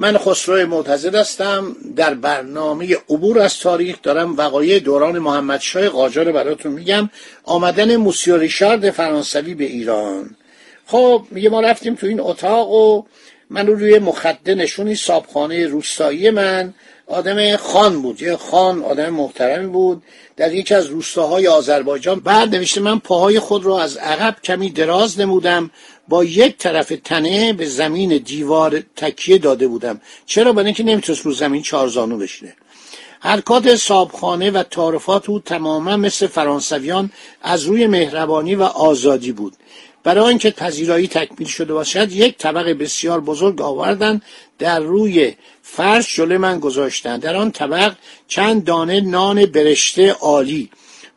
من خسرو معتزد هستم. در برنامه عبور از تاریخ دارم وقایع دوران محمدشاه قاجار براتون میگم. آمدن موسیو ریشارد فرانسوی به ایران. خب میگه ما رفتیم تو این اتاق و من رو روی مخده نشونی صابخانه روستایی من. آدم خان بود. یه خان آدم محترمی بود. در یکی از روستاهای آذربایجان. بعد نوشته من پاهای خود را از عقب کمی دراز نمودم. با یک طرف تنه به زمین دیوار تکیه داده بودم. چرا؟ برای اینکه نمی‌تونست رو زمین چارزانو بشینه. حرکات صابخانه و تعارفات او تماما مثل فرانسویان از روی مهربانی و آزادی بود. برای اینکه پذیرایی تکمیل شده باشد یک طبق بسیار بزرگ آوردن در روی فرش جلوی من گذاشتن. در آن طبق چند دانه نان برشته عالی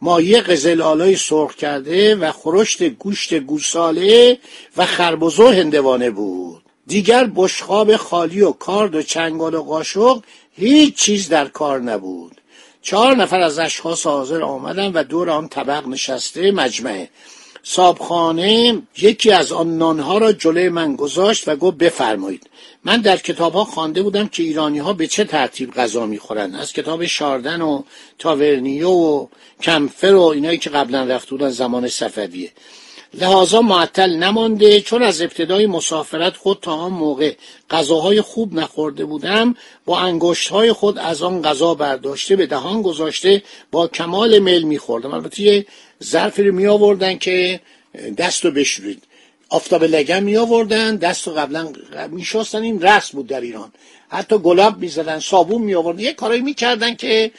ماهی قزل آلای سرخ کرده و خرشت گوشت گوساله و خربزه و هندوانه بود. دیگر بشخاب خالی و کارد و چنگال و قاشق هیچ چیز در کار نبود. چهار نفر از اشخاص حاضر آمدن و دور آن طبق نشسته مجمعه صابخانه یکی از آن نانها را جلوی من گذاشت و گفت بفرمایید. من در کتاب ها خوانده بودم که ایرانی ها به چه ترتیب غذا می‌خورن. از کتاب شاردن و تاورنیو و کمفر و اینایی که قبلا رفته بودن زمان صفویه. لحاظا معطل نمانده چون از ابتدای مسافرت خود تا آن موقع غذاهای خوب نخورده بودم با انگشت های خود از آن غذا برداشته به دهان گذاشته با کمال میل میخوردم. البته یه ظرفی رو می آوردن که دست رو بشورید. آفتاب لگم می آوردن دست رو قبلا می شستن این رسم بود در ایران. حتی گلاب می زدن صابون می آوردن یه کارایی می که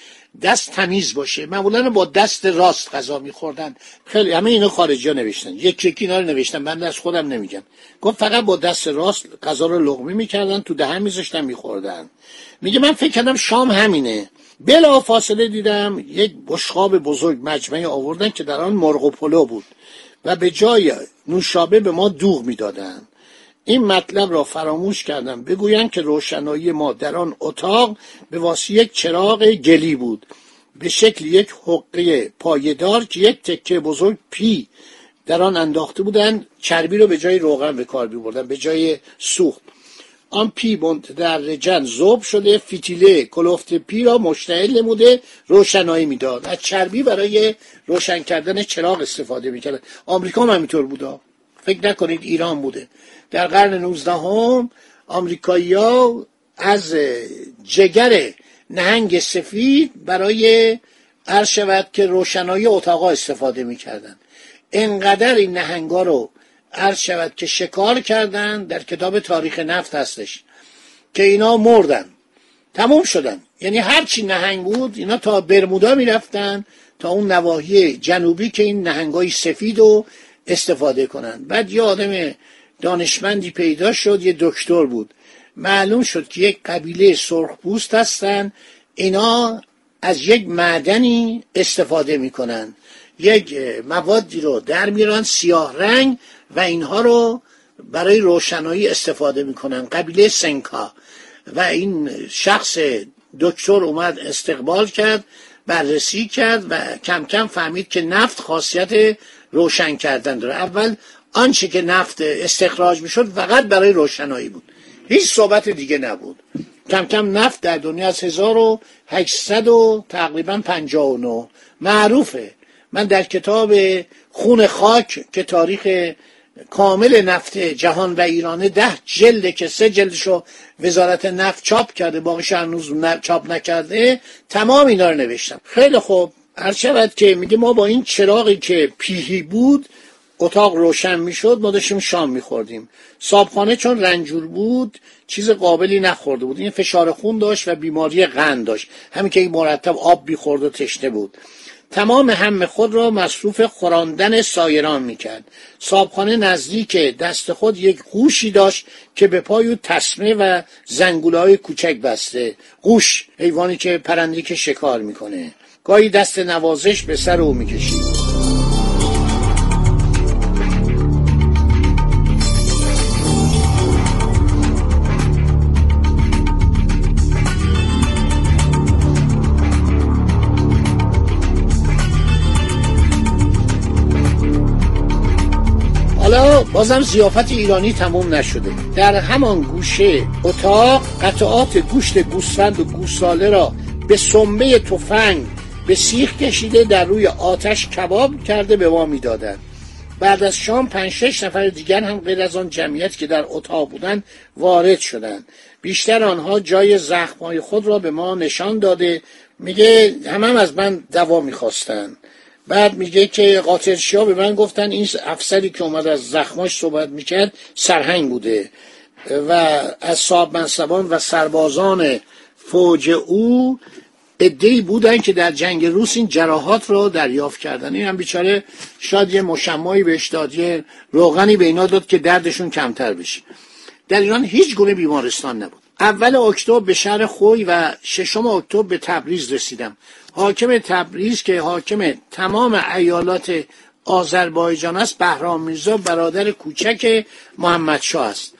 دست تمیز باشه. معمولا با دست راست غذا میخوردن. خیلی همه اینو خارجی ها نوشتن. یک یکی اینا رو نوشتن. من از خودم نمیگم. گفت فقط با دست راست غذا رو لغمی می‌کردن تو دهن میذاشتن میخوردن. میگه من فکر کردم شام همینه. بلا فاصله دیدم یک بشقاب بزرگ مجمعی آوردن که در آن مرغ و پلو بود و به جای نوشابه به ما دوغ می‌دادن. این مطلب را فراموش کردم. بگویند که روشنایی ما در آن اتاق به واسه یک چراغ گلی بود. به شکل یک حقه پایدار که یک تکه بزرگ پی در آن انداخته بودند چربی رو به جای روغن به کار بردن به جای سوخت. آن پی در رجن زوب شده فیتیله کلفت پی را مشتعل نموده روشنایی می‌داد. از چربی برای روشن کردن چراغ استفاده می‌کرد. آمریکا هم همینطور بوده فکر نکنید ایران بوده. در قرن نوزدهم آمریکایی‌ها از جگر نهنگ سفید برای عرض شود که روشنایی اتاقا استفاده می‌کردن انقدر این نهنگا رو عرض شود که شکار کردن در کتاب تاریخ نفت هستش که اینا مردن. تموم شدن. یعنی هرچی نهنگ بود اینا تا برمودا می‌رفتن تا اون نواحی جنوبی که این نهنگای سفید رو استفاده کنن بعد یه آدم دانشمندی پیدا شد یه دکتر بود. معلوم شد که یک قبیله سرخپوست هستن. اینا از یک معدنی استفاده می‌کنن. یک موادی رو در میران سیاه رنگ و اینها رو برای روشنایی استفاده می‌کنن. قبیله سنکا. و این شخص دکتر اومد استقبال کرد. بررسی کرد و کم کم فهمید که نفت خاصیت روشن کردن داره. اول آنچه که نفت استخراج می‌شد فقط برای روشنایی بود. هیچ صحبت دیگه نبود. کم کم نفت در دنیا از 1800 و تقریبا 59 معروفه. من در کتاب خون خاک که تاریخ کامل نفت جهان و ایرانه ده جلده که سه جلدشو وزارت نفت چاپ کرده باقیش هنوز چاپ نکرده تمام اینا رو نوشتم. خیلی خوب. هر شود که میگه ما با این چراغی که پیهی بود اتاق روشن می‌شد ما داشتیم شام میخوردیم. صابخانه چون رنجور بود چیز قابلی نخورده بود. این فشار خون داشت و بیماری قند داشت. همین که این مرتب آب بیخورد و تشنه بود. تمام هم خود را مصروف خوراندن سایران می‌کرد. صابخانه نزدیک دست خود یک قوشی داشت که به پای تسمه و زنگوله های کوچک بسته. قوش حیوانی که پرنده که شکار می‌کنه. گاهی دست نوازش به سر او می‌کشید. بازم زیافت ایرانی تموم نشده. در همان گوشه اتاق قطعات گوشت گوسفند و گوساله را به سنبه تفنگ به سیخ کشیده در روی آتش کباب کرده به ما می‌دادند. بعد از شام پنج شش نفر دیگر هم غیر از آن جمعیت که در اتاق بودند وارد شدند. بیشتر آنها جای زخمهای خود را به ما نشان داده. میگه همه هم از من دوا می‌خواستند. بعد میگه که قاطرچی ها به من گفتن این افسری که اومد از زخماش صحبت می‌کرد سرهنگ بوده و از صاحب منصبان و سربازان فوج او ادهی بودن که در جنگ روس این جراحات رو دریافت کردن. این هم بیچاره شاید یه مشمایی بهش داد یه روغنی به اینا داد که دردشون کمتر بشه. در ایران هیچ گونه بیمارستان نبود. اول اکتبر به شهر خوی و ششم اکتبر به تبریز رسیدم. حاکم تبریز که حاکم تمام ایالات آذربایجان است بهرام میرزا برادر کوچک محمد شاه است.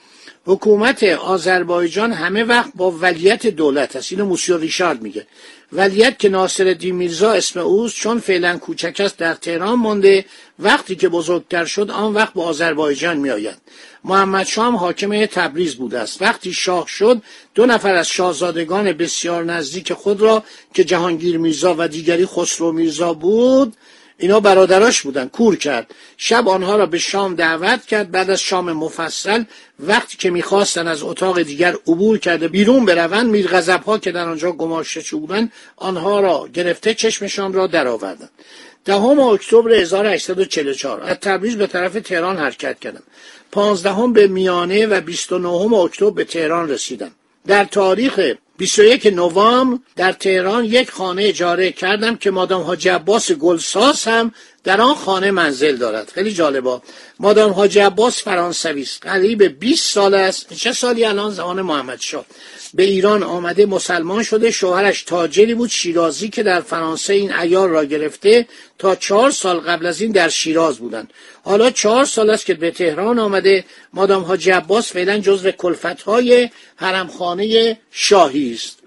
حکومت آذربایجان همه وقت با ولیت دولت است. اینو موسیو ریشارد میگه. ولیت که ناصر میرزا اسم اوست چون فعلا کوچک است در تهران مانده. وقتی که بزرگتر شد آن وقت به آذربایجان میآید. محمد شاه هم حاکم تبریز بوده است. وقتی شاه شد دو نفر از شاهزادگان بسیار نزدیک خود را که جهانگیر میرزا و دیگری خسرو میرزا بود اینا برادراش بودن کور کرد. شب آنها را به شام دعوت کرد بعد از شام مفصل وقتی که می‌خواستن از اتاق دیگر عبور کرده بیرون بروند میر ها که در آنجا گماشته بودند آنها را گرفته چشمشان را درآوردند. دهم اکتبر 1844 از تبریز به طرف تهران حرکت کردم. پانزدهم به میانه و 29 اکتبر به تهران رسیدم. در تاریخ 21 نوامبر در تهران یک خانه اجاره کردم که مادام حاجی عباس گلساز هم در آن خانه منزل دارد. خیلی جالبا مادام حاجی عباس فرانسوی است قریب 20 سال است. چه سالی الان؟ زمان محمد شاه. به ایران آمده مسلمان شده. شوهرش تاجری بود شیرازی که در فرانسه این ایار را گرفته تا چهار سال قبل از این در شیراز بودند. حالا چهار سال است که به تهران آمده. مادام حاجی عباس فعلا جزو کلفتهای حرمخانه شاهی است.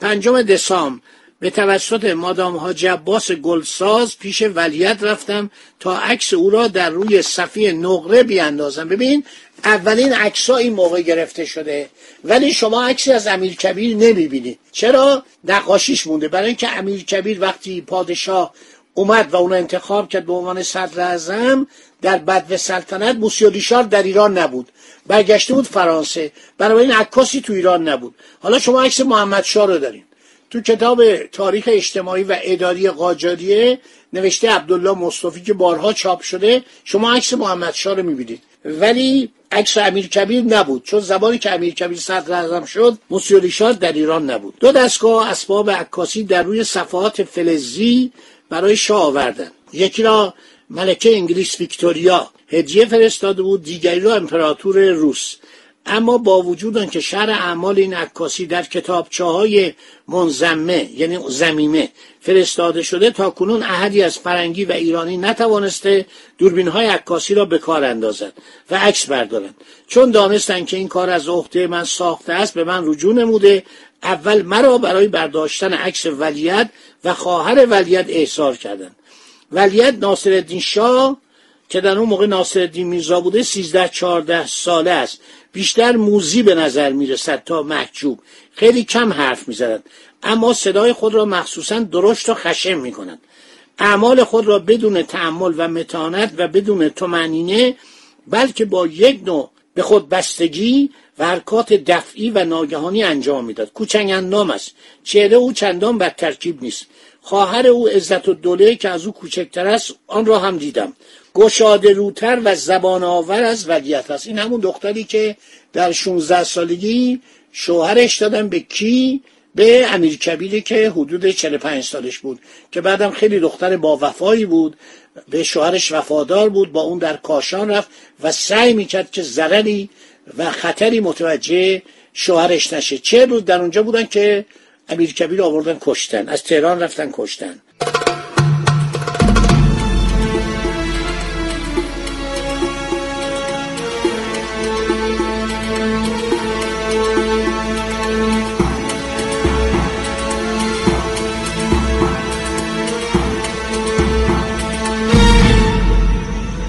پنجم دسامبر. به توسط مادام حاج عباس گلساز پیش ولیت رفتم تا عکس او را در روی صفی نقره بیاندازم. ببین اولین عکس این موقع گرفته شده ولی شما عکسی از امیر کبیر نمی‌بینید چرا؟ نقاشیش مونده. برای اینکه امیر کبیر وقتی پادشاه اومد و اون انتخاب کرد به عنوان صدر اعظم در بدو سلطنت موسیو در ایران نبود. برگشته بود فرانسه. برای این عکاسی تو ایران نبود. حالا شما عکس محمد شاه رو دارین. تو کتاب تاریخ اجتماعی و اداری قاجاریه نوشته عبدالله مصطفی که بارها چاپ شده شما عکس محمد شاه رو می‌بینید. ولی عکس امیر کبیر نبود چون زمانی که امیر کبیر صدر اعظم شد موسیو در ایران نبود. دو دستگاه اسباب عکاسی در روی صفحات فلزی برای شاه آوردن. یکی را ملکه انگلیس ویکتوریا هدیه فرستاده بود دیگری را امپراتور روس. اما با وجود که شهر اعمال این عکاسی در کتابچه های منزمه یعنی زمیمه فرستاده شده تا کنون احدی از فرنگی و ایرانی نتوانسته دوربین های عکاسی را به کار اندازد و عکس بردارند چون دانستند که این کار از عهده من ساخته است به من رجوع نموده اول مرا برای برداشتن عکس ولیت و خواهر ولیت احضار کردند. ولیت ناصرالدین شاه که در اون موقع ناصرالدین میرزا بوده سیزده چهارده ساله است. بیشتر موزی به نظر می‌رسد تا محجوب. خیلی کم حرف می‌زنند اما صدای خود را مخصوصا درشت و خشم می‌کنند اعمال خود را بدون تعمل و متانت و بدون تمنینه بلکه با یک نوع به خود بستگی و حرکات دفعی و ناگهانی انجام می‌داد. کوچنگ اندام است. چهره او چندان بد ترکیب نیست. خواهر او عزت و دوله که از او کوچکتر است آن را هم دیدم. گشاده روتر و زبان آور از ولیت است. این همون دختری که در 16 سالگی شوهرش دادن به کی؟ به امیر کبیری که حدود 45 سالش بود. که بعدم خیلی دختر با وفایی بود به شوهرش وفادار بود با اون در کاشان رفت و سعی می‌کرد که ضرری و خطری متوجه شوهرش نشه. چه روز در اونجا بودن که امیر کبیر آوردن کشتن. از تهران رفتن کشتن.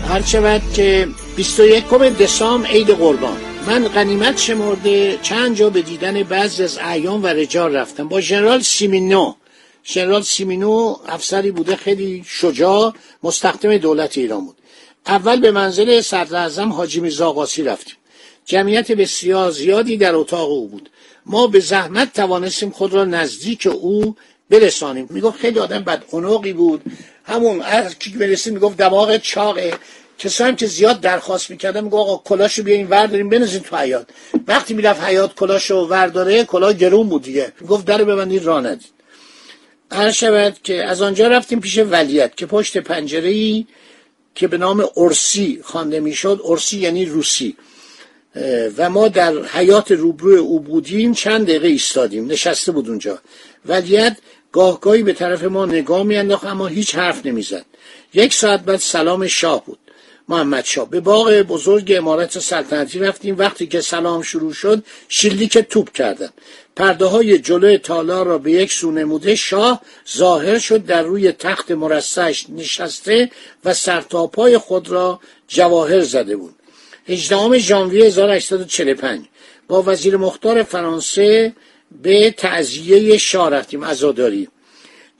هر شود که 21 دسامبر عید قربان. من غنیمت شمرده چند جا به دیدن بعضی از اعیان و رجال رفتم. با ژنرال سیمینو. ژنرال سیمینو افسری بوده خیلی شجاع مستخدم دولت ایران بود. اول به منزل صدر حاجی میرزا رفتیم. جمعیت بسیار زیادی در اتاق او بود. ما به زحمت توانستیم خود را نزدیک او برسانیم. می‌گفت خیلی آدم بد بود. همون از کی برسیم می‌گفت دماغ چاقه. کسایی که زیاد درخواست می‌کردن میگو آقا کلاشو بیاین ورداریم بنزین تو حیات وقتی می‌رفت حیات کلاشو ورداره کلا گرون بود دیگه. گفت در ببندید راه ندید. هر شود که از آنجا رفتیم پیش ولیت که پشت پنجره ای که به نام ارسی خوانده می‌شد. ارسی یعنی روسی. و ما در حیات روبرو او بودیم چند دقیقه ایستادیم. نشسته بود اونجا. ولیت گاهگاهی به طرف ما نگاه میانداخت اما هیچ حرف نمی‌زد. یک ساعت بعد سلام شاه بود. محمد شاه. به باغ بزرگ امارت سلطنتی رفتیم. وقتی که سلام شروع شد شلیک توپ کردن. پرده های جلوی تالار را به یک سو نموده شاه ظاهر شد در روی تخت مرسش نشسته و سرتاپای خود را جواهر زده بود. 18 ژانویه 1845 با وزیر مختار فرانسه به تعذیه شاه رفتیم عزاداری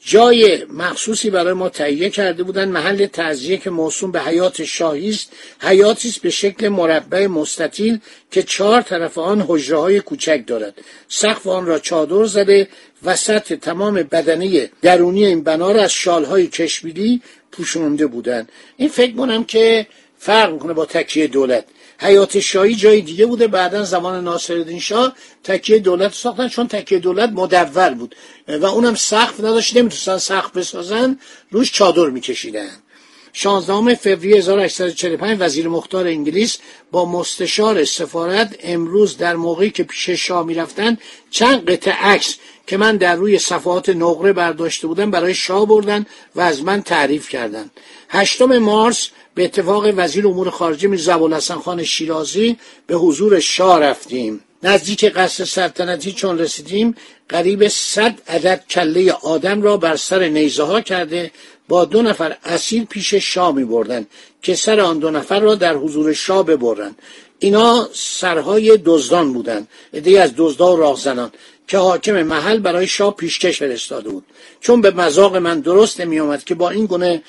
جای مخصوصی برای ما تهیه کرده بودن محل تعذیه که موسوم به حیات شاهی است. حیاتی است به شکل مربع مستطیل که چهار طرف آن حجره های کوچک دارد. سقف آن را چادر زده وسط تمام بدنه درونی این بنا را از شالهای کشمیری پوشونده بودند. این فکر کنم که فرق می‌کنه با تکیه دولت. حیات شاهی جای دیگه بوده. بعدا زمان ناصرالدین شاه تکیه دولت ساختن چون تکیه دولت مدور بود. و اونم سقف نداشت نمی‌تونستن سقف بسازن روش چادر میکشیدن. 16 فوریه 1845 وزیر مختار انگلیس با مستشار سفارت امروز در موقعی که پیش شاه می‌رفتن چند قطع عکس که من در روی صفحات نقره برداشته بودم برای شاه بردن و از من تعریف کردند. هشتم مارس به اتفاق وزیر امور خارجه میرزا ابوالحسن خان شیرازی به حضور شاه رفتیم. نزدیک قصر سلطنتی چون رسیدیم قریب صد عدد کله آدم را بر سر نیزه ها کرده با دو نفر اسیر پیش شاه می بردن که سر آن دو نفر را در حضور شاه ببرند. اینا سرهای دزدان بودند عدهای از دزدا و راهزنان. که حاکم محل برای شاه پیشکش فرستاده بود. چون به مذاق من درست نمی آمد که با این گونه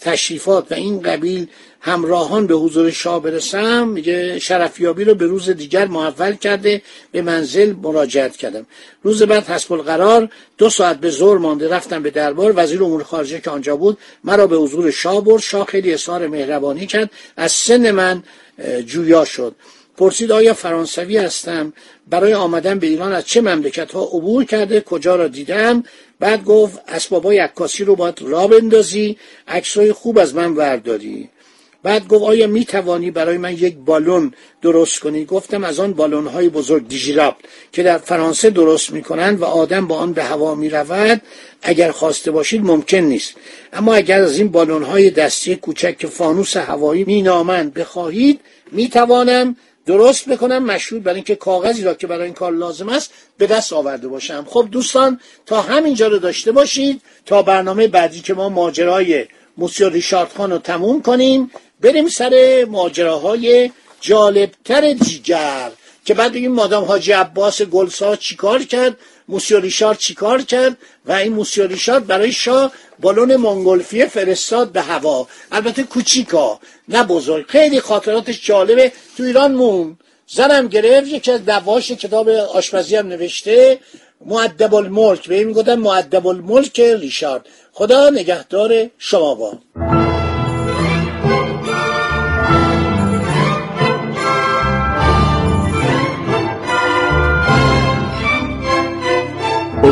تشریفات و این قبیل همراهان به حضور شاه برسم میگه شرفیابی رو به روز دیگر محول کرده به منزل مراجعت کردم. روز بعد حسب القرار دو ساعت به زور مانده رفتم به دربار وزیر امور خارجه که آنجا بود مرا به حضور شاه برد. شاه خیلی اظهار مهربانی کرد. از سن من جویا شد. پرسید آیا فرانسوی هستم؟ برای آمدن به ایران از چه مملکت ها عبور کرده؟ کجا را دیدم؟ بعد گفت اسبابای عکاسی رو باید را بندازی عکسای خوب از من ورداری. بعد گفت آیا می توانی برای من یک بالون درست کنی؟ گفتم از آن بالون های بزرگ دیجیراب که در فرانسه درست می کنند و آدم با آن به هوا می رود اگر خواسته باشید ممکن نیست. اما اگر از این بالون های دستی کوچک فانوس هوایی می نامند بخواهید می توانم درست بکنم مشهور برای اینکه کاغذی را که برای این کار لازم است به دست آورده باشم. خب دوستان تا همینجا رو داشته باشید. تا برنامه بعدی که ما ماجرای موسیو ریشارد خان رو تموم کنیم بریم سر ماجراهای جالبتر دیگر. که بعد بگیم مادام حاجی عباس گلسا چیکار کرد؟ موسیو ریشارد چیکار کرد و این موسیو ریشارد برای شاه بالون مونگولفیه فرستاد به هوا. البته کوچیکا نه بزرگ. خیلی خاطراتش جالبه. تو ایران مون زنم گرفت یکی از دواش کتاب آشپزی هم نوشته. معدب الملک به این می‌گفتن معدب الملک ریشارد خدا نگهدار شما با